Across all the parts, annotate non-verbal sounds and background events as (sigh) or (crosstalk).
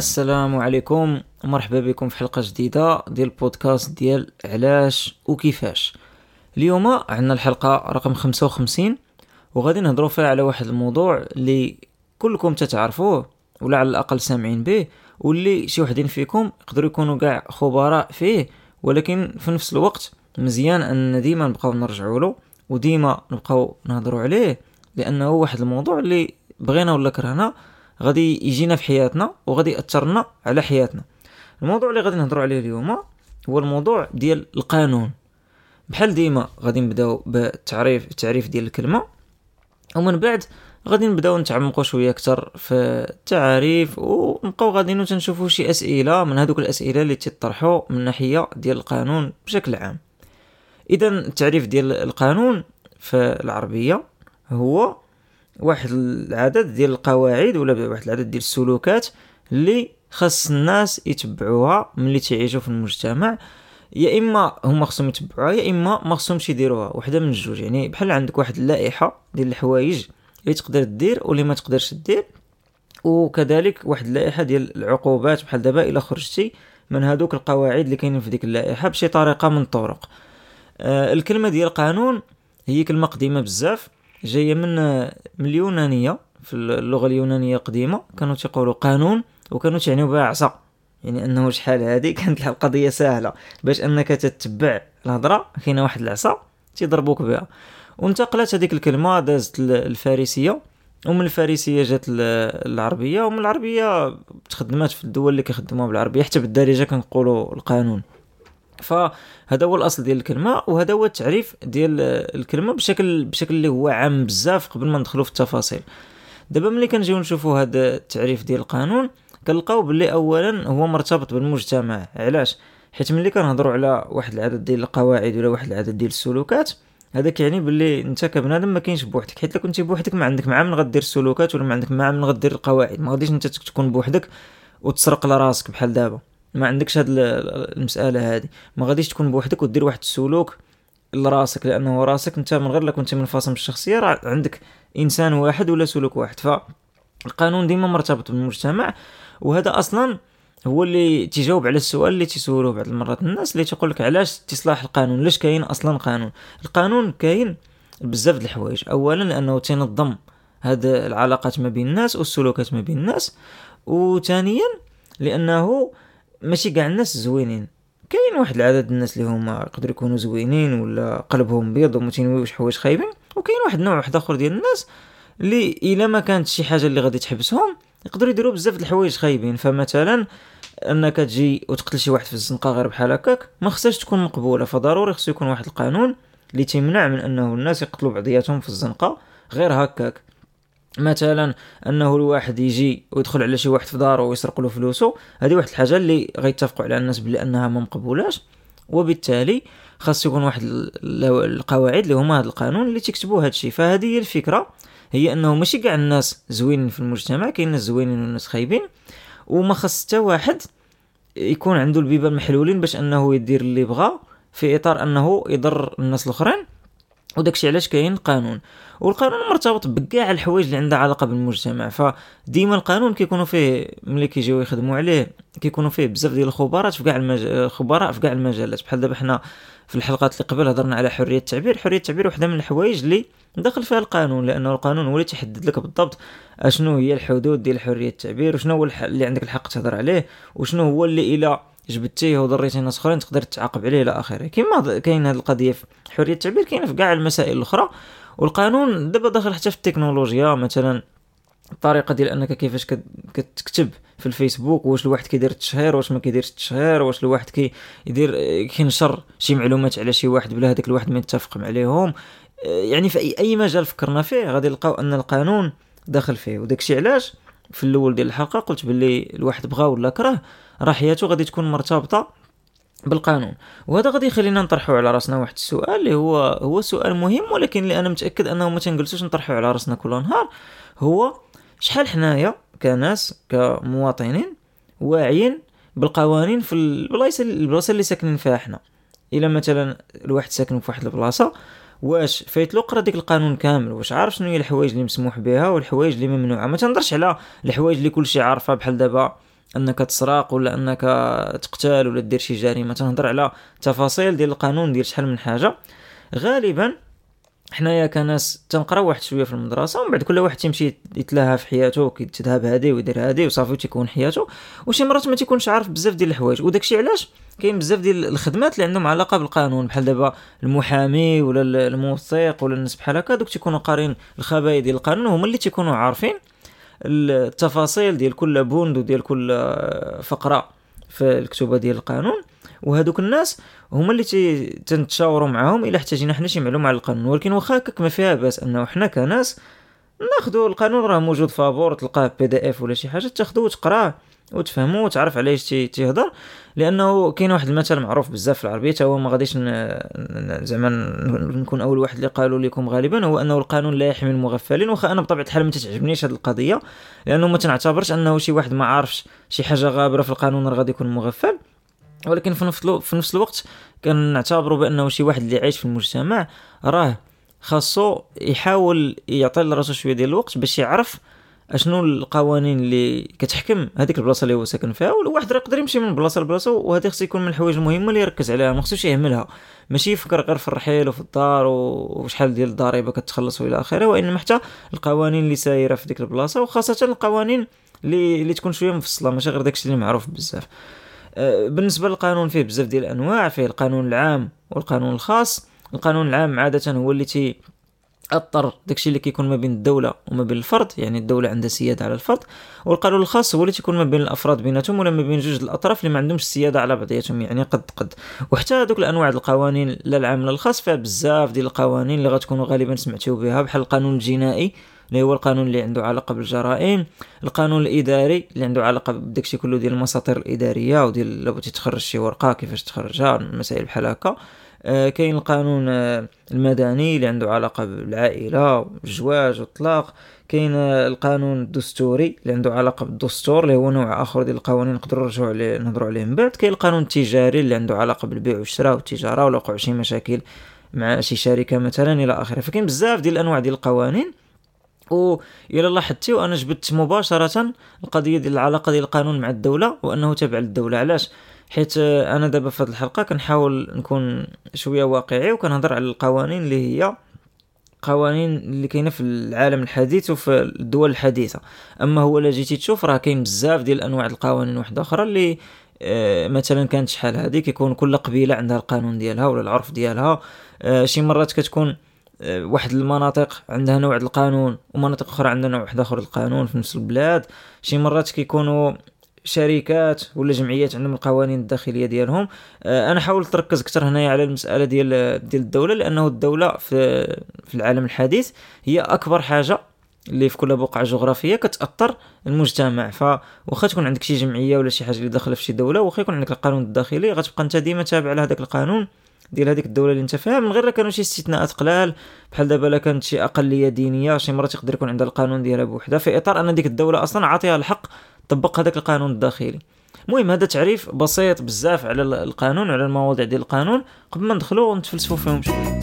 السلام عليكم. ومرحبا بكم في حلقة جديدة ديال البودكاست ديال علاش وكيفاش. اليوم عندنا الحلقة رقم 55 وغادي نهضروا فيها على واحد الموضوع اللي كلكم تتعرفوه ولا على الأقل سامعين به واللي شي وحدين فيكم يقدروا يكونوا كاع خبراء فيه ولكن في نفس الوقت مزيان أن ديما نبقاو نرجعوا له وديما نبقاو نهضروا عليه لأنه واحد الموضوع اللي بغينا ولا كرهنا غادي يجينا في حياتنا وغادي ياثر على حياتنا. الموضوع اللي غادي نهضروا عليه اليوم هو الموضوع ديال القانون. بحال ديما غادي نبداو بالتعريف التعريف ديال الكلمة ومن بعد غادي نبداو نتعمقوا شوية أكثر في التعاريف ونبقاو غاديين تنشوفوا شي أسئلة من هذوك الأسئلة اللي تطرحوا من ناحية ديال القانون بشكل عام. اذا التعريف ديال القانون في العربية هو واحد العدد ديال القواعد ولا واحد العدد ديال السلوكات اللي خاص الناس يتبعوها ملي تعيشوا في المجتمع. يا إما هما خصهم يتبعوها يا إما ما خصهمش يديروها. وحدة من الجوج. يعني بحال عندك واحد اللائحة ديال الحوايج اللي تقدر دير واللي ما تقدرش دير وكذلك واحد اللائحة ديال العقوبات. بحال دابا إلا خرجتي من هذوك القواعد اللي كاينين في ديك اللائحة بشي طريقة من الطرق آه الكلمة ديال قانون هي كلمة قديمة بزاف. جاية من اليونانية في اللغة اليونانية القديمة كانوا تيقولوا قانون وكانوا تعنيو بها عصا يعني أنه شحال هذه (laughs) كانت القضية سهلة. باش أنك تتبع الهضرة كاينة واحد العصا تيضربوك بها. وانتقلت هذيك الكلمة دازت الفارسية. ومن الفارسية جات العربية ومن العربية تخدمات في الدول اللي كيخدموها بالعربية. حتى بالدارجة كنقولوا القانون. فهذا هو الأصل ديال الكلمة وهذا هو التعريف ديال الكلمة بشكل بشكل اللي هو عام بزاف قبل ما ندخلوا في التفاصيل. دابا ملي كنجيو نشوفوا هذا التعريف ديال القانون كنلقاو باللي اولا هو مرتبط بالمجتمع. علاش؟ حيت ملي كنهضروا على واحد العدد ديال القواعد ولا واحد العدد ديال السلوكات هذا كيعني باللي انت كبنادم ما كاينش بوحدك. حيت الا كنتي بوحدك ما عندك مع من غدير السلوكات ولا ما عندك مع من غدير القواعد. ما غاديش انت تكون بوحدك وتسرق لراسك بحال دابا. ما عندكش هاد المسألة هذه ما غاديش تكون بوحدك ودير واحد السلوك لراسك لأنه راسك أنت من غير لو كنت منفصل من الشخصيه راه عندك إنسان واحد ولا سلوك واحد. فالقانون ديما مرتبط بالمجتمع وهذا أصلا هو اللي تجاوب على السؤال اللي تسولوه بعض المرات الناس اللي تقول لك علاش تصلاح القانون؟ لاش كاين أصلا قانون؟ القانون كاين بزاف د الحوايج. اولا لأنه تنظم هاد العلاقات ما بين الناس والسلوكات ما بين الناس وثانيا لأنه ماشي كاع الناس زوينين. كاين واحد العدد الناس اللي هما يقدروا يكونوا زوينين ولا قلبهم بيض وما تينويوش حوايج خايبين وكاين واحد النوع واحد آخر ديال الناس اللي إلا ما كانت شي حاجة اللي غادي تحبسهم يقدروا يديروا بزاف د الحوايج خايبين. فمثلا أنك تجي وتقتل شي واحد في الزنقة غير بحال هكاك ما خصهاش تكون مقبولة. فضروري خصو يكون واحد القانون اللي تيمنع من أنه الناس يقتلوا بعضياتهم في الزنقة غير هكاك. مثلا أنه الواحد يجي ويدخل على شي واحد في دارو ويسرق له فلوسه هذه واحد الحاجة اللي غيتفقوا على الناس بلي أنها ما مقبولاش وبالتالي خاص يكون واحد القواعد اللي هما هذا القانون اللي تكتبوا هذا الشيء فهذه هي الفكرة. هي أنه ماشي كاع الناس زوينين في المجتمع كاين ناس زوينين وناس خايبين وما خاص حتى واحد يكون عنده البيبان محلولين باش أنه يدير اللي بغا في إطار أنه يضر الناس الأخرين. وداكشي علاش كاين قانون والقانون مرتبط بكاع الحوايج اللي عندها علاقة بالمجتمع. فديما القانون كيكونوا فيه ملي كيجيو يخدموا عليه كيكونوا فيه بزاف ديال الخبراء في كاع المج... خبراء في كاع المجالات. بحال دابا حنا في الحلقات اللي قبل هضرنا على حرية التعبير. حرية التعبير وحدة من الحوايج اللي داخل فيها القانون لأنه القانون هو اللي تحدد لك بالضبط أشنو هي الحدود ديال حرية التعبير وشنو هو اللي عندك الحق تهضر عليه وشنو هو اللي إلى جبدتيه وضريتي ناس اخرين تقدر تعاقب عليه إلى آخره. كيما كاين هذه القضية في حرية التعبير كاينة في كاع المسائل الأخرى. والقانون دابا داخل حتى في التكنولوجيا مثلا الطريقة ديال أنك كيفاش كتكتب في الفيسبوك واش الواحد كيدير التشهير واش ما كيديرش التشهير واش الواحد كيدير كينشر شي معلومات على شي واحد بلا هذاك الواحد ما يتفق عليهم. يعني في اي مجال فكرنا فيه غادي نلقاو أن القانون داخل فيه. وداكشي علاش؟ في الأول ديال الحلقة قلت باللي الواحد بغى ولا كره راه حياته غادي تكون مرتبطة بالقانون. وهذا غادي يخلينا نطرحوا على راسنا واحد السؤال اللي هو هو سؤال مهم ولكن اللي أنا متأكد أنه ما تنجلسوش نطرحوا على راسنا كل نهار هو شحال حنايا كناس كمواطنين واعيين بالقوانين في البلايص البلاصه اللي ساكنين فيها حنا. إلا مثلا الواحد ساكن في واحد البلاصة واش فايت له ديك القانون كامل؟ واش عارف شنو هي الحوايج اللي مسموح بها والحوايج اللي ممنوعة؟ ما تنهضرش على الحوايج اللي كلشي عارفها بحال دابا أنك تسرق ولا أنك تقتل ولا دير شي جريمة تنهضر على تفاصيل ديال القانون ديال شحال من حاجة. غالبا حنايا كناس تنقراو واحد شوية في المدرسة ومن بعد كل واحد تيمشي يتلاها في حياته كيتذهب هادي ويدير هادي وصافي تيكون حياته. وشي مرات ما تيكونش عارف بزاف ديال الحوايج. وداكشي علاش؟ كاين بزاف ديال الخدمات اللي عندهم علاقة بالقانون. بحال دابا المحامي ولا الموثق ولا الناس بحال هكا دوك تيكونوا قارين الخبايا ديال القانون هما اللي تيكونوا عارفين. التفاصيل ديال كل بند وديال كل فقرة في الكتوبة ديال القانون. وهذوك الناس هما اللي تنتشاوروا معاهم الا احتاجينا حنا شي معلومة على القانون. ولكن واخا هكاك ما فيها بأس أنه حنا كناس ناخذوا القانون راه موجود فابور تلقاه PDF ولا شي حاجة تاخذوه وتقراه. وتفهمو وتعرف على إيش تيهضر لأنه كاين واحد المثل معروف بزاف في العربية هو ما غاديش زعما نكون أول واحد اللي قالوا لكم غالبا هو أنه القانون لا يحمي المغفلين واخا أنا بطبيعة الحال ما تتعجبنيش هذه القضية لأنه ما تنعتبرش أنه شي واحد ما عارفش شي حاجة غابرة في القانون راه غادي يكون مغفل. ولكن في نفس في نفس الوقت كنعتبروا بأنه شي واحد اللي عايش في المجتمع راه خاصو يحاول يعطي لراسو شوية ديال الوقت باش يعرف أشنو القوانين اللي كتحكم هذيك البلاصة اللي هو ساكن فيها؟ والواحد راه يقدر يمشي من بلاصة لبلاصة وهذا خص يكون من الحوايج المهمة اللي يركز عليها ما خصوش يهملها. ماشي يفكر غير في الرحيل وفي الدار وشحال ديال الضريبه كتخلص وإلى آخره وإنما حتى القوانين اللي سايرة في ديك البلاصة وخاصة القوانين اللي اللي تكون شوية مفصلة ماشي غير داكشي اللي معروف بزاف. أه، بالنسبة للقانون فيه بزاف ديال الأنواع فيه القانون العام والقانون الخاص. القانون العام عادة هو اللي تي اضطر داكشي اللي كيكون ما بين الدولة وما بين الفرد يعني الدولة عندها سيادة على الفرد والقانون الخاص هو اللي تيكون ما بين الأفراد بيناتهم ولا ما بين جوج الأطراف اللي ما عندهمش السياده على بعضياتهم يعني قد قد. وحتى هذوك الأنواع القوانين لا العام لا الخاص فيها بزاف ديال القوانين اللي غتكونوا غالبا سمعتوا بها بحال القانون الجنائي اللي هو القانون اللي عنده علاقة بالجرائم القانون الإداري اللي عنده علاقة بداكشي كله ديال المساطر الإدارية وديال لو بغيتي تخرج شي ورقة كيفاش تخرجها مسائل بحال هكا. كاين القانون آه، المدني اللي عنده علاقة بالعائلة والزواج والطلاق. كاين آه، القانون الدستوري اللي عنده علاقة بالدستور اللي هو نوع آخر ديال القوانين نقدروا نرجعوا عليه نهضروا عليه من بعد. كاين القانون التجاري اللي عنده علاقة بالبيع والشراء والتجارة ولا وقعوا شي مشاكل مع شي شركة مثلا إلى آخره. فكاين بزاف ديال الأنواع ديال القوانين. و إلى لاحظتي وأنا جبت مباشرة القضية ديال العلاقة ديال القانون مع الدولة وأنه تابع للدولة. علاش؟ حيت أنا دابا في هذه الحلقة كنحاول نكون شوية واقعي وكنهضر على القوانين اللي هي قوانين اللي كاينة في العالم الحديث وفي الدول الحديثة. أما هو إلا جيتي تشوف راه كاين بزاف ديال أنواع القوانين واحدة أخرى اللي آه، مثلا كانت شحال هذه كيكون كل قبيلة عندها القانون ديالها ولا العرف ديالها. آه، شي مرات كتكون آه، واحد المناطق عندها نوع القانون ومناطق أخرى عندها نوع واحد آخر القانون في نفس البلاد. شي مرات كيكونوا شركات ولا جمعيات عندهم القوانين الداخلية ديالهم. آه، أنا حاولت نركز أكثر هنايا على المسألة ديال ديال الدولة لأنه الدولة في في العالم الحديث هي أكبر حاجة اللي في كل بقعة جغرافية كتأثر المجتمع. فواخا تكون عندك شي جمعية ولا شي حاجة اللي داخلة في شي دولة واخا يكون عندك القانون الداخلي غتبقى أنت ديما تابع لهذاك القانون ديال هذيك الدولة اللي أنت فيها من غير كانوا شي استثناءات قلال. بحال دابا لا كانت شي أقلية دينية شي مرات يقدر يكون عندها القانون ديالها بوحدها. في إطار أن ديك الدولة أصلا عاطيها الحق طبق هذاك القانون الداخلي. المهم هذا تعريف بسيط بزاف على القانون وعلى المواضيع ديال القانون. قبل ما ندخلوا ونتفلسفوا فيهم شوية.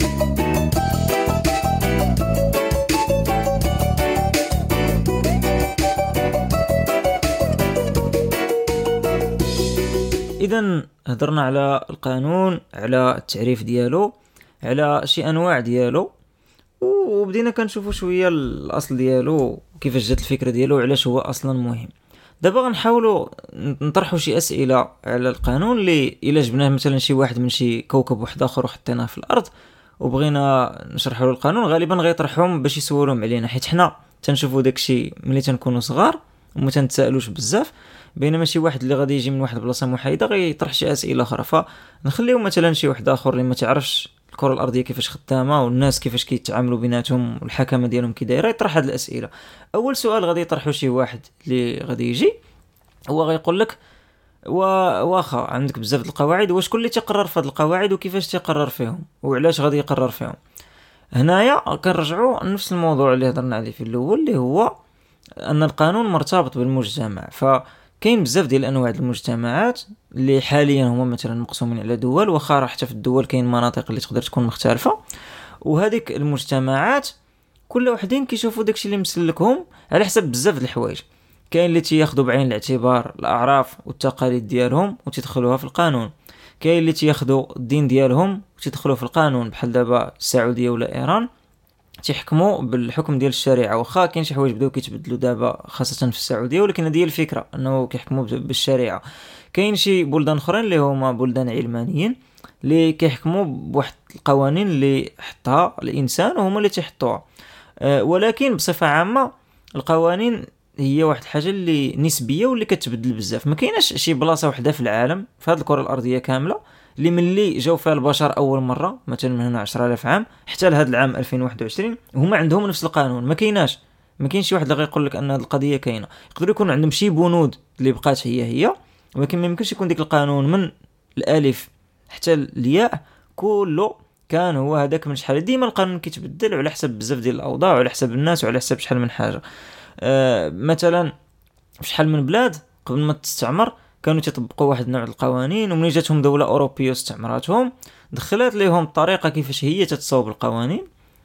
اذا هضرنا على القانون على التعريف ديالو على شي أنواع ديالو. وبدينا كنشوفوا شوية الأصل ديالو كيفاش جات الفكرة ديالو وعلاش هو أصلا مهم. دابا غنحاولوا نطرحوا شي أسئلة على القانون اللي إلا جبناه مثلا شي واحد من شي كوكب واحد آخر وحطيناه في الأرض وبغينا نشرحوا له القانون غالبا غيطرحهم باش يسولوهم علينا. حيت حنا تنشوفوا داكشي ملي تنكونوا صغار وما تنتسألوش بزاف بينما شي واحد اللي غادي يجي من واحد البلاصه محايدة غيطرح شي أسئلة أخرى. فنخليو مثلا شي واحد آخر اللي ما تعرفش الكرة الأرضية كيفاش خدامة والناس كيفاش كيتعاملوا بيناتهم والحكمة ديالهم كي دايرة يطرح هاد الأسئلة. أول سؤال غادي يطرحه شي واحد اللي غادي يجي. هو غيقول لك واخا عندك بزاف القواعد واش كل اللي تيقرر في القواعد وكيفاش تيقرر فيهم؟ وعلاش غادي يقرر فيهم؟ هنايا كنرجعوا لنفس الموضوع اللي هضرنا عليه في الأول اللي هو أن القانون مرتبط بالمجتمع. ف كاين بزاف ديال انواع المجتمعات اللي حاليا هما مثلا مقسومين على دول واخا حتى في الدول كاين مناطق اللي تقدر تكون مختلفة. وهذيك المجتمعات كل وحدين كيشوفوا داكشي اللي مسلكهم على حسب بزاف د الحوايج. كاين اللي تياخذوا بعين الاعتبار الأعراف والتقاليد ديالهم وتدخلوها في القانون. كاين اللي تياخذوا الدين ديالهم وتدخلوه في القانون بحال دابا السعودية ولا إيران. تيحكموا بالحكم ديال الشريعة. واخا كاين شي حوايج بداو كيتبدلوا دابا خاصة في السعودية ولكن هذه هي الفكرة انه كيحكموا بالشريعة. كاين شي بلدان اخرين اللي هما بلدان علمانيين اللي كيحكموا بواحد القوانين اللي حطها الإنسان وهما اللي تيحطوها. أه ولكن بصفة عامة القوانين هي واحد الحاجة اللي نسبية واللي كتبدل بزاف. ما كايناش شي بلاصة وحدة في العالم في هذه الكرة الأرضية كاملة اللي ملي جاو فيها البشر أول مرة مثلا من هنا 10000 عام حتى لهذا العام 2021 هما عندهم نفس القانون. ما كايناش ما كاينش شي واحد اللي غيقول لك أن هذه القضية كاينة. يقدر يكون عندهم شي بنود اللي بقات هي هي ولكن ما يمكنش يكون ديك القانون من الألف حتى الياء كله كان هو هذاك من شحال. ديما القانون كيتبدل على حسب بزاف ديال الأوضاع وعلى حسب الناس وعلى حسب شحال من حاجة. أه مثلا شحال من بلاد قبل ما تستعمر كانوا تيطبقوا واحد النوع القوانين ومن جاتهم دولة أوروبية واستعمراتهم دخلت ليهم الطريقة كيفاش هي تتصاوب القوانين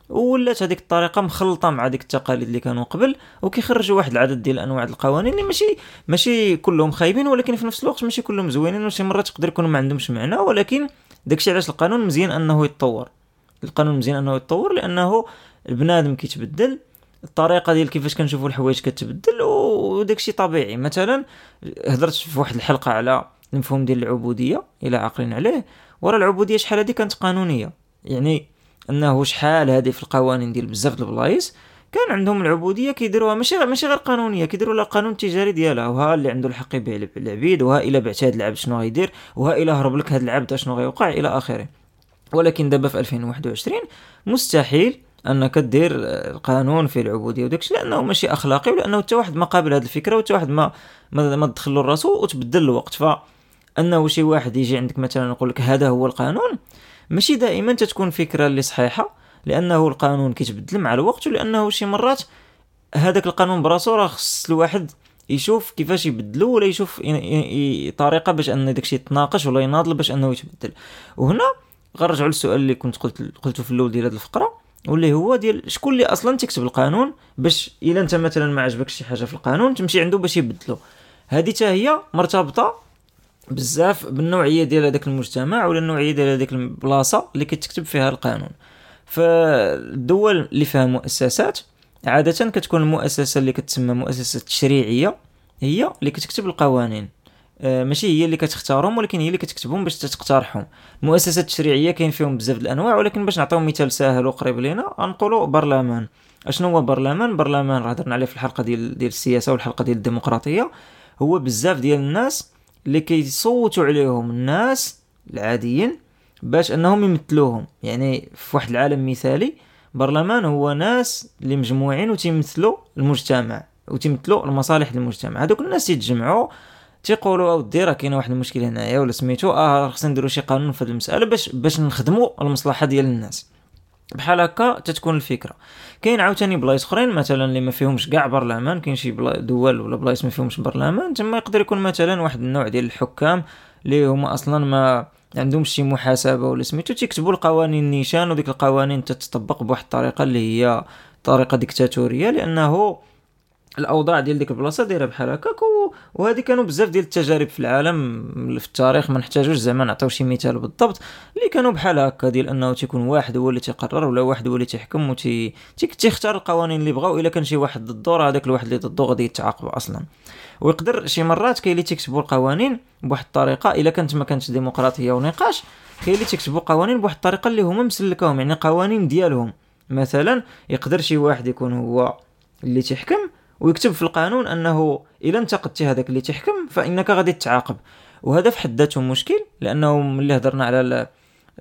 ولات هذيك الطريقة مخلطة مع ديك التقاليد اللي كانوا قبل وكيخرجوا واحد العدد ديال أنواع القوانين اللي ماشي ماشي كلهم خايبين ولكن في نفس الوقت ماشي كلهم زوينين وشي مرات تقدر يكونوا ما عندهمش معنى ولكن داكشي علاش القانون مزيان أنه يتطور. القانون مزيان أنه يتطور لأنه البنادم كيتبدل الطريقة ديال كيفاش كنشوفوا الحوايج كتبدل وداكشي طبيعي. مثلا هضرت في واحد الحلقة على المفهوم ديال العبودية إلى عاقلين عليه ورا العبودية شحال هذه كانت قانونية. يعني أنه شحال هذه في القوانين ديال بزاف البلايص كان عندهم العبودية كيديروها ماشي ماشي غير قانونية كيديروا لها قانون تجاري ديالها. وها اللي عنده الحق يبيع العبيد وها إلا بعت هذا العبد شنو غيدير وها إلا هرب لك هذا العبد شنو غيوقع إلى آخره. ولكن دابا في 2021 مستحيل انك دير القانون في العبودية وداكشي لأنه ماشي أخلاقي ولأنه حتى واحد ما قابل هذه الفكرة وحتى واحد ما ما, ما دخل له وتبدل الوقت. فأنه شي واحد يجي عندك مثلا يقول لك هذا هو القانون ماشي دائما تتكون فكرة اللي صحيحة لأنه القانون كيتبدل مع الوقت ولأنه شي مرات هذاك القانون براسو راه خص الواحد يشوف كيفاش يبدلو ولا يشوف طريقة باش أن داكشي يتناقش ولا يناضل باش أنه يتبدل. وهنا غنرجعوا للسؤال اللي كنت قلت قلته في الأول ديال هذه الفقرة. واللي هو ديال شكون اللي أصلا تكتب القانون باش إلا أنت مثلا ما عجبكش شي حاجة في القانون تمشي عنده باش يبدلو. هذه حتى هي مرتبطة بزاف بالنوعية ديال هذاك المجتمع ولا النوعية ديال هذيك البلاصة اللي كتكتب فيها القانون. فالدول اللي فيها مؤسسات عادة كتكون المؤسسة اللي كتسمى مؤسسة تشريعية هي اللي كتكتب القوانين. ماشي هي اللي كتختارهم ولكن هي اللي كتكتبهم باش تقترحهم المؤسسات التشريعيه كاين فيهم بزاف الأنواع ولكن باش نعطيو مثال ساهل وقريب لينا غنقولوا برلمان. أشنو هو برلمان؟ برلمان راه هضرنا عليه في الحلقة ديال ديال السياسة والحلقة ديال الديمقراطية. هو بزاف ديال الناس اللي كيصوتوا عليهم الناس العاديين باش أنهم يمثلوهم. يعني في واحد العالم مثالي برلمان هو ناس اللي مجموعين وتيمثلوا المجتمع وتيمثلوا المصالح المجتمع هذوك الناس يتجمعوا تيقولوا اودي راه كاين واحد المشكل هنايا ولا سميتو آه خصنا نديرو شي قانون في هذه المسألة باش باش نخدموا المصلحة ديال الناس. بحال هكا تتكون الفكرة. كاين عاوتاني بلايص أخرين مثلا اللي ما فيهمش كاع برلمان كاين شي دول ولا بلايص ما فيهمش برلمان تما يقدر يكون مثلا واحد النوع ديال الحكام اللي هما أصلا ما عندهمش شي محاسبة ولا سميتو تيكتبوا القوانين نيشان وديك القوانين تتطبق بواحد الطريقة اللي هي طريقة ديكتاتورية لأنه الاوضاع ديال ديك البلاصه دايره بحال هكاك وهذه كانوا بزاف ديال التجارب في العالم في التاريخ ما نحتاجوش زعما نعطيو شي مثال بالضبط اللي كانوا بحال هكا ديال انه تيكون واحد هو اللي تيقرر ولا واحد هو اللي تيحكم وتي تيختار القوانين اللي بغاو إلا كان شي واحد ضدو راه هذاك الواحد اللي ضدو غادي يتعاقب أصلا. ويقدر شي مرات كاين اللي تيكتبوا القوانين بواحد الطريقة إلا كانت ما كانتش ديمقراطية ونقاش كاين اللي تيكتبوا قوانين بواحد الطريقة اللي هما مسلكاهم يعني قوانين ديالهم. مثلا يقدر شي واحد يكون هو اللي تيحكم ويكتب في القانون أنه إذا انتقدتي هذاك اللي تحكم فإنك غادي تعاقب وهذا في حد ذاته مشكل لأنه ملي هضرنا على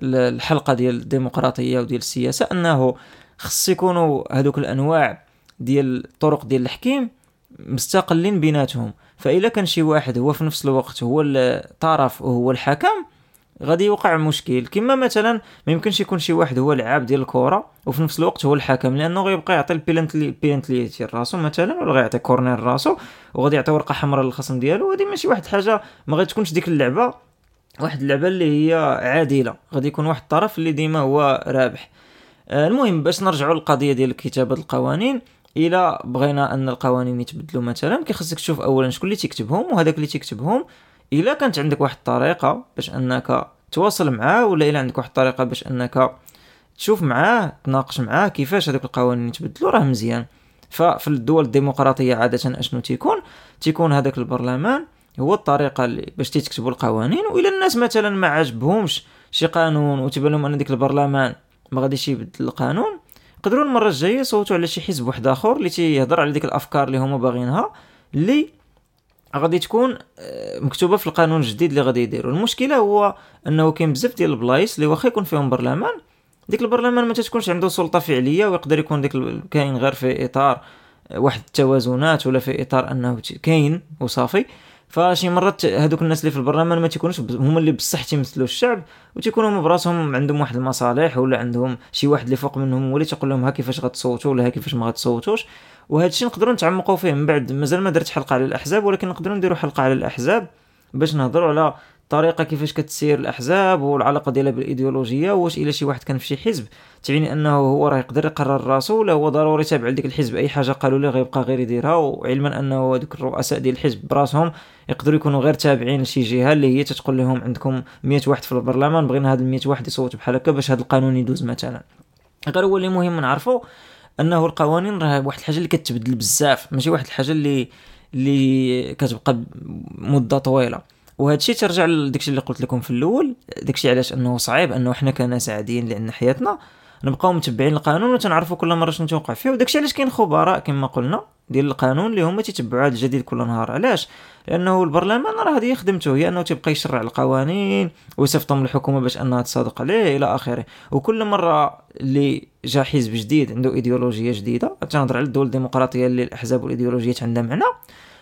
الحلقة ديال الديمقراطية وديال السياسة أنه خص يكونوا هذوك الأنواع ديال الطرف ديال الحكم مستقلين بيناتهم. فإذا كان شي واحد هو في نفس الوقت هو الطرف وهو الحكم غادي يوقع مشكل. كما مثلا ما يمكنش يكون شي واحد هو لعاب ديال الكرة وفي نفس الوقت هو الحكم لأنه غيبقى يعطي ال penalty ال penalty لراسو مثلا ولا غيعطي corner لراسو وغادي يعطي ورقة حمراء للخصم ديالو. وهذه ماشي واحد الحاجة ما غتكونش ديك اللعبة واحد اللعبة اللي هي عادلة. غادي يكون واحد الطرف اللي ديما هو رابح. آه، المهم باش نرجعوا للقضية ديال كتابة القوانين إلا بغينا أن القوانين يتبدلوا مثلا كيخصك تشوف اولا شكون اللي تيكتبهم وهذاك اللي تيكتبهم إلا كانت عندك واحد الطريقة باش أنك تواصل معاه ولا إلا عندك واحد الطريقة باش أنك تشوف معاه تناقش معاه كيفاش هذوك القوانين يتبدلوا راه مزيان. ففي الدول الديمقراطية عادة أشنو تيكون؟ تيكون هذاك البرلمان هو الطريقة اللي باش تكتبوا القوانين والى الناس مثلا ما عجبهمش شي قانون وتبان لهم أن ديك البرلمان ما غاديش يبدل القانون يقدروا المرة الجاية يصوتوا على شي حزب واحد آخر اللي تيهضر على ديك الأفكار اللي هما باغينها اللي غادي تكون آه، مكتوبة في القانون الجديد اللي غادي يديروا المشكلة هو أنه كاين بزاف ديال البلايص اللي واخا يكون فيهم برلمان ديك البرلمان ما تكونش عنده سلطة فعلية ويقدر يكون ديك كاين غير في إطار واحد التوازنات ولا في إطار أنه كاين وصافي. فشي مرات هذوك الناس اللي في البرلمان ما تيكونوش هما اللي بصح تيمثلوا الشعب وتيكونوا هما براسهم عندهم واحد المصالح ولا عندهم شي واحد اللي فوق منهم اللي تيقول لهم ها كيفاش غتصوتوا ولا ها كيفاش ما غتصوتوش. وهذا الشيء نقدروا نتعمقوا فيه من بعد مازال ما درت حلقة على الأحزاب ولكن نقدروا نديروا حلقة على الأحزاب باش نهضروا على الطريقة كيفاش كتسير الأحزاب والعلاقة ديالها بالإيديولوجية واش إلا شي واحد كان في شي حزب تعني أنه هو راه يقدر يقرر راسو ولا هو ضروري تابع لديك الحزب. أي حاجة قالوا ليه غيبقى غير يديرها وعلما أنه هذوك الرؤساء ديال الحزب براسهم يقدروا يكونوا غير تابعين لشي جهة اللي هي تتقول لهم عندكم 100 واحد في البرلمان بغينا هاد ال 100 واحد يصوتوا بحال هكا باش هذا القانون يدوز مثلا. غير هو اللي مهم نعرفوا أنه القوانين راه واحد الحاجة اللي كتبدل بزاف ماشي واحد الحاجة اللي اللي كتبقى مدة طويلة. وهذا الشيء ترجع لداكشي اللي قلت لكم في الأول داكشي علاش أنه صعيب أنه حنا كناس عاديين عندنا حياتنا نبقاو متبعين القانون وتنعرفوا كل مرة شنو توقع فيه. وداكشي علاش كاين خبراء كما قلنا ديال القانون اللي هما تيتبعوا هذا الجديد كل نهار. علاش؟ لأنه البرلمان راه هذه خدمته هي أنه تيبقى يشرع القوانين ويصيفطهم للحكومة باش أنها تصادق عليه إلى آخره. وكل مرة اللي جا حزب جديد عنده إيديولوجية جديدة تنهضر على الدول الديمقراطية اللي الأحزاب والايديولوجيات عندها معنى.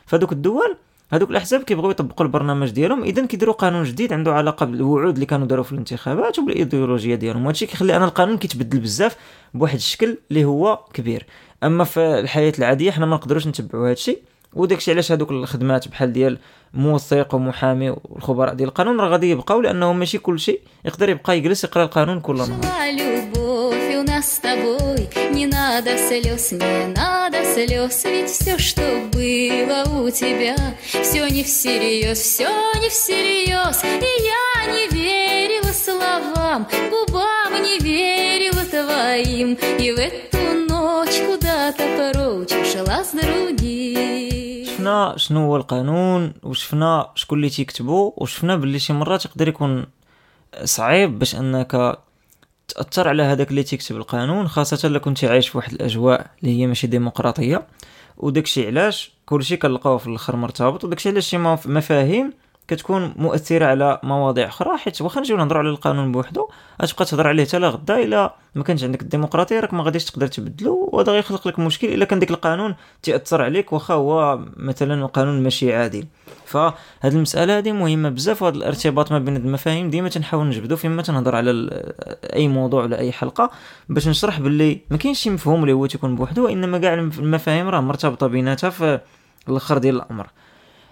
فدوك الدول هذوك الأحزاب كيبغيو يطبقوا البرنامج ديالهم اذا كيديروا قانون جديد عنده علاقة بالوعود اللي كانوا داروا في الانتخابات وبالإيديولوجية ديالهم. وهادشي كيخلي أنا القانون كيتبدل بزاف بواحد الشكل اللي هو كبير. أما في الحياة العادية حنا ما نقدروش نتبعوا هادشي وداكشي علاش هذوك الخدمات بحال ديال موثق ومحامي والخبراء ديال القانون راه غادي يبقاو لأنه ماشي كلشي يقدر يبقى يجلس يقرأ القانون كل نهار Не надо слез, не надо слез Ведь все, что было у тебя Все не всерьез, все не всерьез И я не верила словам Губам не верила твоим И в эту ночь куда-то прочь Ушла с другим شفنا شنو هو القانون وشفنا شكون اللي تيكتبو وشفنا باللي شي مرات يقدر يكون صعيب باش انك تأثر على هذاك اللي تيكتب القانون خاصة إلا كنتي عايش في واحد الأجواء اللي هي ماشي ديمقراطية. وداكشي علاش؟ كلشي كنلقاوه في الأخر مرتبط وداكشي علاش شي مفاهيم كتكون مؤثرة على مواضيع أخرى حيت واخا نجيو نهضروا على القانون بوحدو غتبقى تهضر عليه حتى لغدا إلا ما كانش عندك الديمقراطية راك ما غاديش تقدر تبدلو وهذا غيخلق لك مشكل إلا كان ديك القانون تأثر عليك واخا هو مثلا قانون ماشي عادل. فهاد المسألة هذه مهمة بزاف وهذا الارتباط ما بين المفاهيم ديما تنحاول نجبدو فيما تنهضر على أي موضوع ولا أي حلقة باش نشرح باللي ما كاينش شي مفهوم اللي هو تيكون بوحدو وإنما كاع المفاهيم راه مرتبطة بيناتها في الأخر ديال الأمر.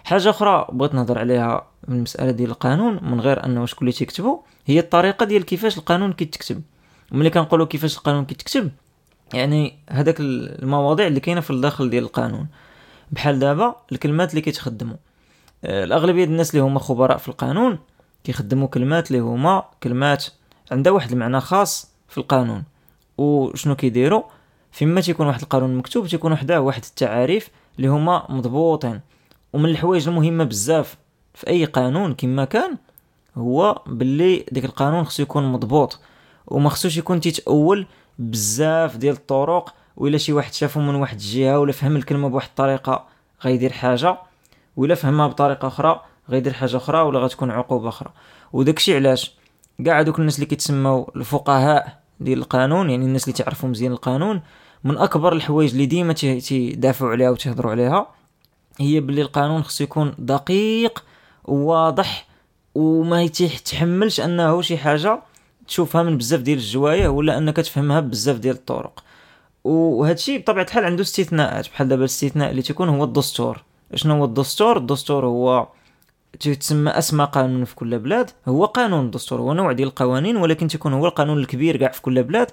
حاجة أخرى بغيت نهضر عليها من المسألة ديال القانون من غير أنه شكون اللي تيكتبو هي الطريقة ديال كيفاش القانون كيتكتب. ملي كنقولوا كيفاش القانون كيتكتب يعني هذاك المواضيع اللي كاينة في الداخل ديال القانون. بحال دابا الكلمات اللي كيتخدموا الأغلبية ديال الناس اللي هما خبراء في القانون كيخدموا كلمات اللي هما كلمات عندها واحد المعنى خاص في القانون. وشنو كيديروا؟ فيما تيكون واحد القانون مكتوب تيكون وحده واحد التعاريف اللي هما مضبوطين. ومن الحوايج المهمة بزاف في أي قانون كما كان هو باللي ديك القانون خصو يكون مضبوط. وما خصوش يكون تيتأول بزاف ديال الطرق ولا شي واحد شافو من واحد الجهة ولا فهم الكلمة بواحد الطريقة غيدير حاجة. ولا فهمها بطريقة أخرى غيدير حاجة أخرى ولا غتكون عقوبة أخرى. وداكشي علاش؟ كاع دوك الناس اللي كيتسموا الفقهاء ديال القانون يعني الناس اللي تعرفوا مزيان القانون من أكبر الحوايج اللي ديما تيدافعوا عليها وتهضروا عليها هي باللي القانون خصو يكون دقيق وواضح وما يتحملش أنه شي حاجة تشوفها من بزاف ديال الجوايه ولا أنك تفهمها بزاف ديال الطرق. وهذا الشيء بطبيعة الحال عنده استثناءات. بحال دابا الاستثناء اللي تيكون هو الدستور. شنو هو الدستور؟ الدستور هو تسمى اسمى قانون في كل بلاد. هو قانون الدستور هو نوع ديال القوانين ولكن تيكون هو القانون الكبير كاع في كل بلاد.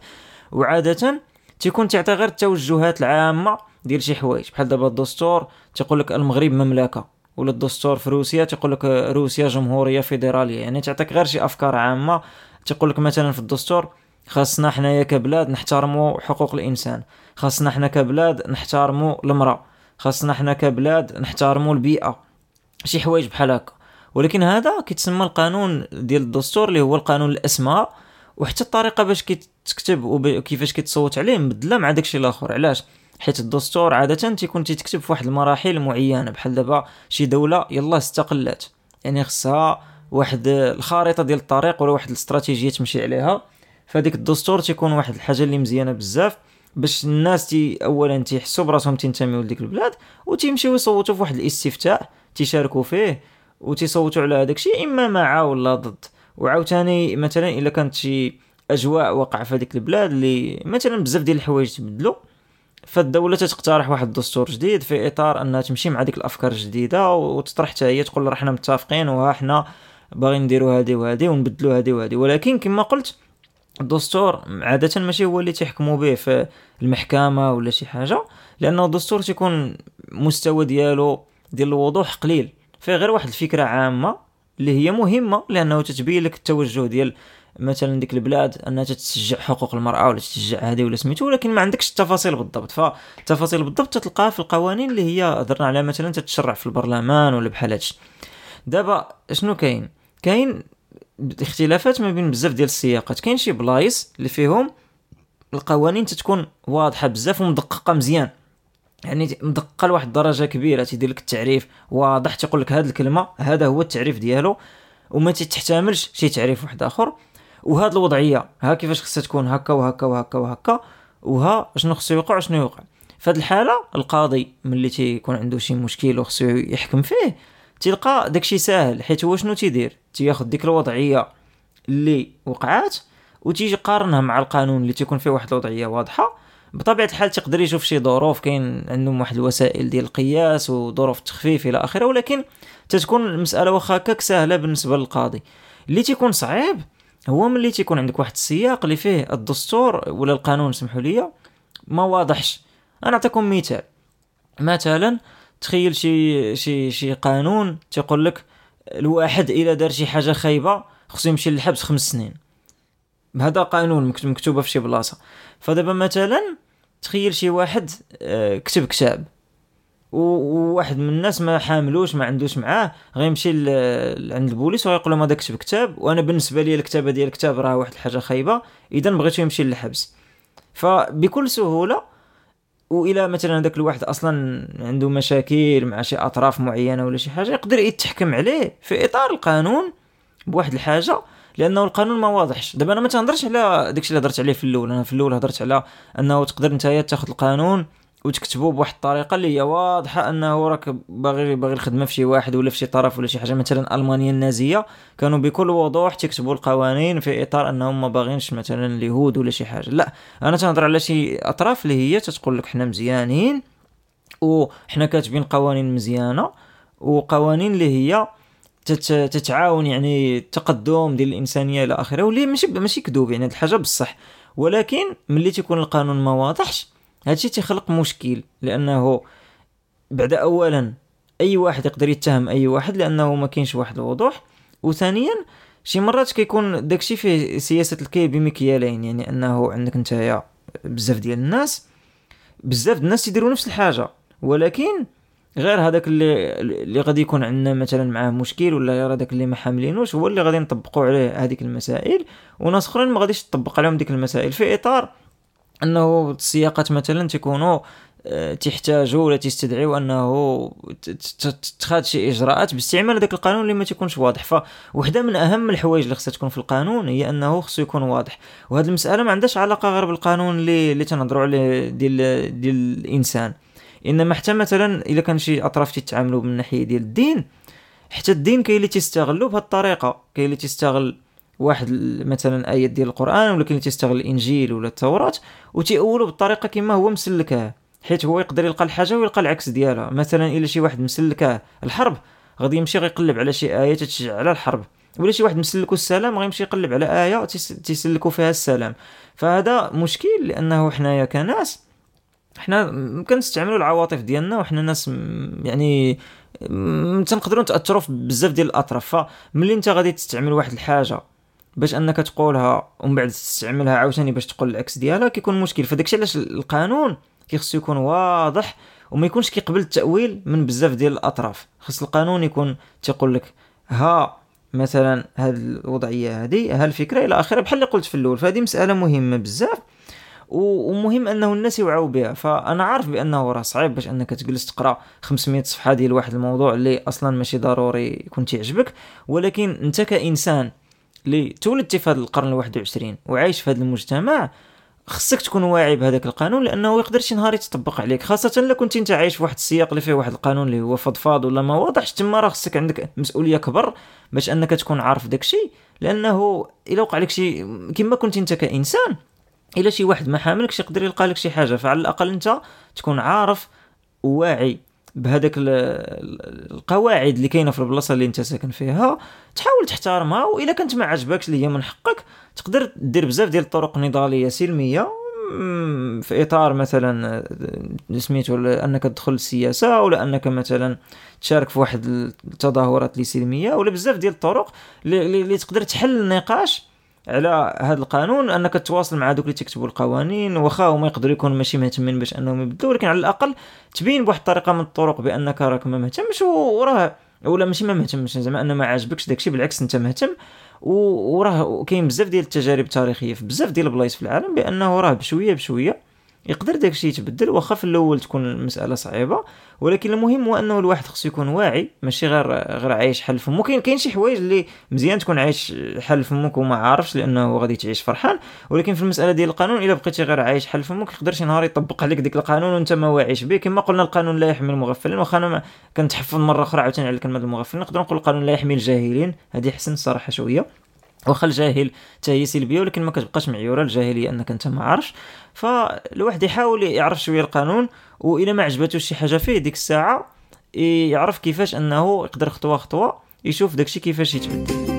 وعادة تيكون تعطي غير التوجهات العامة ديال شي حوايج. بحال دابا الدستور تيقول لك المغرب مملكة ولا الدستور في روسيا تيقول لك روسيا جمهورية فيدرالية. يعني تعطيك غير شي أفكار عامة. تيقول لك مثلا في الدستور خاصنا حنايا كبلاد نحترموا حقوق الإنسان. خاصنا حنا كبلاد نحترموا المرأة. خاصنا حنا كبلاد نحترموا البيئة. شي حوايج بحال هكا. ولكن هذا كيتسمى القانون ديال الدستور اللي هو القانون الأسماء وحتى الطريقة باش كيتكتب وكيفاش كيتصوت عليه مبدلة مع داكشي الآخر. علاش؟ حيت الدستور عادة تيكون تيتكتب في واحد المراحل معينة بحال دابا شي دولة يلا استقلت. يعني خصها واحد الخريطة ديال الطريق ولا واحد الاستراتيجية تمشي عليها. فهاديك الدستور تيكون واحد الحاجة اللي مزيانة بزاف. باش الناس تي اولا تيحسوا براسهم تنتميو لديك البلاد وتيمشيو يصوتوا في واحد الاستفتاء تيشاركوا فيه وتيصوتوا على هذاك الشيء إما مع ولا ضد. وعاوتاني مثلا إلا كانت شي أجواء واقعة في هذيك البلاد اللي مثلا بزاف ديال الحوايج تبدلوا فالدولة تقترح واحد الدستور جديد في إطار أنها تمشي مع ديك الأفكار الجديدة وتطرح حتى هي تقول راه حنا متفقين وها حنا باغيين نديروا هذه وهذه ونبدلوا هذه وهذه ولكن كما قلت الدستور عادة ماشي هو اللي تيحكموا به في المحكمة ولا شي حاجة لأنه الدستور تيكون مستوى ديالو ديال الوضوح قليل. فيه غير واحد الفكرة عامة اللي هي مهمة لأنه تتبين لك التوجه ديال مثلا ديك البلاد أنها تتشجع حقوق المرأة ولا تشجع هذه ولا سميتو ولكن ما عندكش التفاصيل بالضبط. فالتفاصيل بالضبط تلقاها في القوانين اللي هي هضرنا عليها مثلا تتشرع في البرلمان ولا بحال هادشي. دابا شنو كاين؟ كاين اختلافات ما بين بزاف ديال السياقات. كاين شي بلايص اللي فيهم القوانين تتكون واضحة بزاف ومدققة مزيان. يعني مدققة لواحد الدرجة كبيرة تيدير لك التعريف واضح تيقول لك هذه الكلمة هذا هو التعريف ديالو وما تحتملش شي تعريف واحد آخر. وهاد الوضعية ها كيفاش خصها تكون؟ هكا وهكا وهكا وهكا. وها شنو خصو يوقع وشنو يوقع. فهاد الحالة القاضي ملي تيكون عنده شي مشكل وخصو يحكم فيه تلقى داكشي ساهل حيت هو شنو تيدير؟ تياخذ ديك الوضعية اللي وقعات وتيجي قارنها مع القانون اللي تيكون فيه واحد الوضعية واضحة. بطبيعة الحال تقدر يشوف شي ظروف كاين عندهم واحد الوسائل ديال القياس وظروف التخفيف إلى آخره ولكن تتكون المسألة واخا هكاك سهله بالنسبة للقاضي. اللي تيكون صعيب هو ملي تيكون عندك واحد السياق اللي فيه الدستور ولا القانون سمحوا لي ما واضحش. أنا نعطيكم مثال. مثلا تخيل شي شي شي قانون تيقول لك الواحد إلا دار شي حاجة خايبة خصو يمشي للحبس خمس سنين. هذا قانون مكتوبة في شي بلاصة. فدابا مثلا تخيل شي واحد آه، كتب كتاب. وواحد من الناس ما حاملوش ما عندوش معاه غيمشي عند البوليس ويقول لهم هذا كتب كتاب وأنا بالنسبة لي الكتابة ديال الكتاب راه واحد الحاجة خايبة اذا بغيتو يمشي للحبس. فبكل سهولة والى مثلا هذاك الواحد أصلا عنده مشاكل مع شي أطراف معينة ولا شي حاجة يقدر يتحكم عليه في إطار القانون بواحد الحاجة لأنه القانون ما واضحش. دابا أنا ما تهضرش على داكشي اللي هضرت عليه في الأول. أنا في الأول هضرت على أنه تقدر نتايا تاخذ القانون وتكتبوا بواحد الطريقة اللي هي واضحة أنه راك باغي باغي الخدمة في شي واحد ولا في شي طرف ولا شي حاجة. مثلا ألمانيا النازية كانوا بكل وضوح تكتبوا القوانين في إطار أنهم ما باغينش مثلا اليهود ولا شي حاجة. لا أنا تنهضر على شي أطراف اللي هي تتقول لك حنا مزيانين وحنا كاتبين قوانين مزيانة وقوانين اللي هي تتعاون يعني التقدم ديال الإنسانية إلى آخره واللي ماشي ماشي كذوب يعني هاد الحاجة بصح. ولكن ملي تيكون القانون ما واضحش هادشي تيخلق مشكل لأنه بعد اولا أي واحد يقدر يتهم أي واحد لأنه ما كاينش واحد الوضوح. وثانيا شي مرات كيكون داكشي فيه سياسة الكي بمكيالين يعني أنه عندك نتايا بزاف ديال الناس بزاف الناس يديروا نفس الحاجة ولكن غير هذاك اللي اللي غادي يكون عندنا مثلا معاه مشكل ولا غير هذاك اللي ما حاملينوش هو اللي غادي نطبقوا عليه هذيك المسائل وناس أخرين ما غاديش تطبق عليهم ديك المسائل في إطار أنه السياقات مثلا تيكونوا آه، تحتاجوا ولا تستدعيوا أنه تتخذ شي إجراءات باستعمال هذاك القانون اللي ما تيكونش واضح. فوحدة من أهم الحوايج اللي خصها تكون في القانون هي أنه خصو يكون واضح. وهذه المسألة ما عندهاش علاقة غير بالقانون اللي اللي تنهضروا عليه ديال ديال الإنسان. إنما حتى مثلا إلا كان شي أطراف تيتعاملوا من ناحية ديال الدين حتى الدين كاين اللي تيستغلوا بهذه الطريقة كاين اللي تيستغل واحد مثلا ايات ديال القرآن ولا كاين تيستغل الإنجيل ولا التوراة وتيأولوا بالطريقة كما هو مسلكها حيت هو يقدر يلقى الحاجة ويلقى العكس ديالها. مثلا إلا شي واحد مسلكه الحرب غادي يمشي غيقلب على شي آية تتشجع على الحرب. ولا شي واحد مسلكو السلام غيمشي يقلب على آية تيسلكوا فيها السلام. فهذا مشكل لأنه حنايا كناس حنا كنستعملوا العواطف ديالنا وحنا ناس يعني تنقدروا نتأثروا بزاف ديال الأطراف. فملي انت غادي تستعمل واحد الحاجة باش انك تقولها ومن بعد تستعملها عاوتاني باش تقول العكس ديالها كيكون مشكل. فداكشي علاش القانون كيخصو يكون واضح وما يكونش كيقبل التأويل من بزاف ديال الأطراف. خص القانون يكون تيقول لك ها مثلا هذه الوضعية هذه ها الفكرة إلى آخره بحال اللي قلت في الأول. فهذه مسألة مهمة بزاف ومهم أنه الناس يوعوا بها. فأنا عارف بأنه راه صعيب باش أنك تجلس تقرأ 500 صفحة ديال واحد الموضوع اللي أصلا ماشي ضروري يكون تيعجبك. ولكن أنت كإنسان اللي تولدتي في هذا القرن الواحد وعشرين وعايش في هذا المجتمع خصك تكون واعي بهذاك القانون لأنه يقدر شي نهار يتطبق عليك خاصة إلا كنت أنت عايش في واحد السياق اللي فيه واحد القانون اللي هو فضفاض ولا ما واضحش تما راه خصك عندك مسؤولية كبر باش أنك تكون عارف داكشي لأنه إلا وقع لك شي كما كنت أنت كإنسان إلا شي واحد ما حاملكش يقدر يلقى لك شي حاجة فعلى الأقل أنت تكون عارف وواعي. بهذاك القواعد اللي كاينة في البلاصة اللي انت ساكن فيها تحاول تحترمها واذا كانت ما عجبكش اللي هي من حقك تقدر دير بزاف ديال الطرق نضالية سلمية في إطار مثلا سميتو أنك تدخل السياسة ولا أنك مثلا تشارك في واحد التظاهرات اللي سلمية ولا بزاف ديال الطرق اللي تقدر تحل النقاش على هذا القانون أنك تتواصل مع دوك اللي تكتبوا القوانين واخا هما يقدروا يكونوا ماشي مهتمين باش أنهم يبدلوا ولكن على الأقل تبين بواحد الطريقة من الطرق بأنك راك ما مهتمش وراه ولا ماشي ما مهتمش زعما ان ما عاجبكش داكشي بالعكس أنت مهتم وراه كاين بزاف ديال التجارب التاريخية في بزاف ديال البلايص في العالم بأنه راه بشوية بشوية يقدر داكشي يتبدل واخا في الأول تكون المسألة صعيبة ولكن المهم هو أنه الواحد خصو يكون واعي ماشي غير غير عايش حل فمو كاين كاين شي حوايج اللي مزيان تكون عايش حل فمك وما عارفش لأنه غادي تعيش فرحان ولكن في المسألة ديال القانون إلا بقيتي غير عايش حل فمك يقدر شي نهار يطبق عليك ديك القانون وأنت ما واعيش به كما قلنا القانون لا يحمي المغفلين واخا أنا كنتحفظ مرة أخرى عاوتاني على كلمه المغفلين نقدر نقول القانون لا يحمي الجاهلين. هذه حسن الصراحة شوية. واخا الجاهل حتى هي سلبية ولكن ما كتبقاش معيورة. الجاهلية أنك أنت ما عارفش. فالواحد يحاول يعرف شوية القانون واذا ما عجبته شي حاجة فيه ديك الساعة يعرف كيفاش أنه يقدر خطوة خطوة يشوف داكشي كيفاش يتبدل.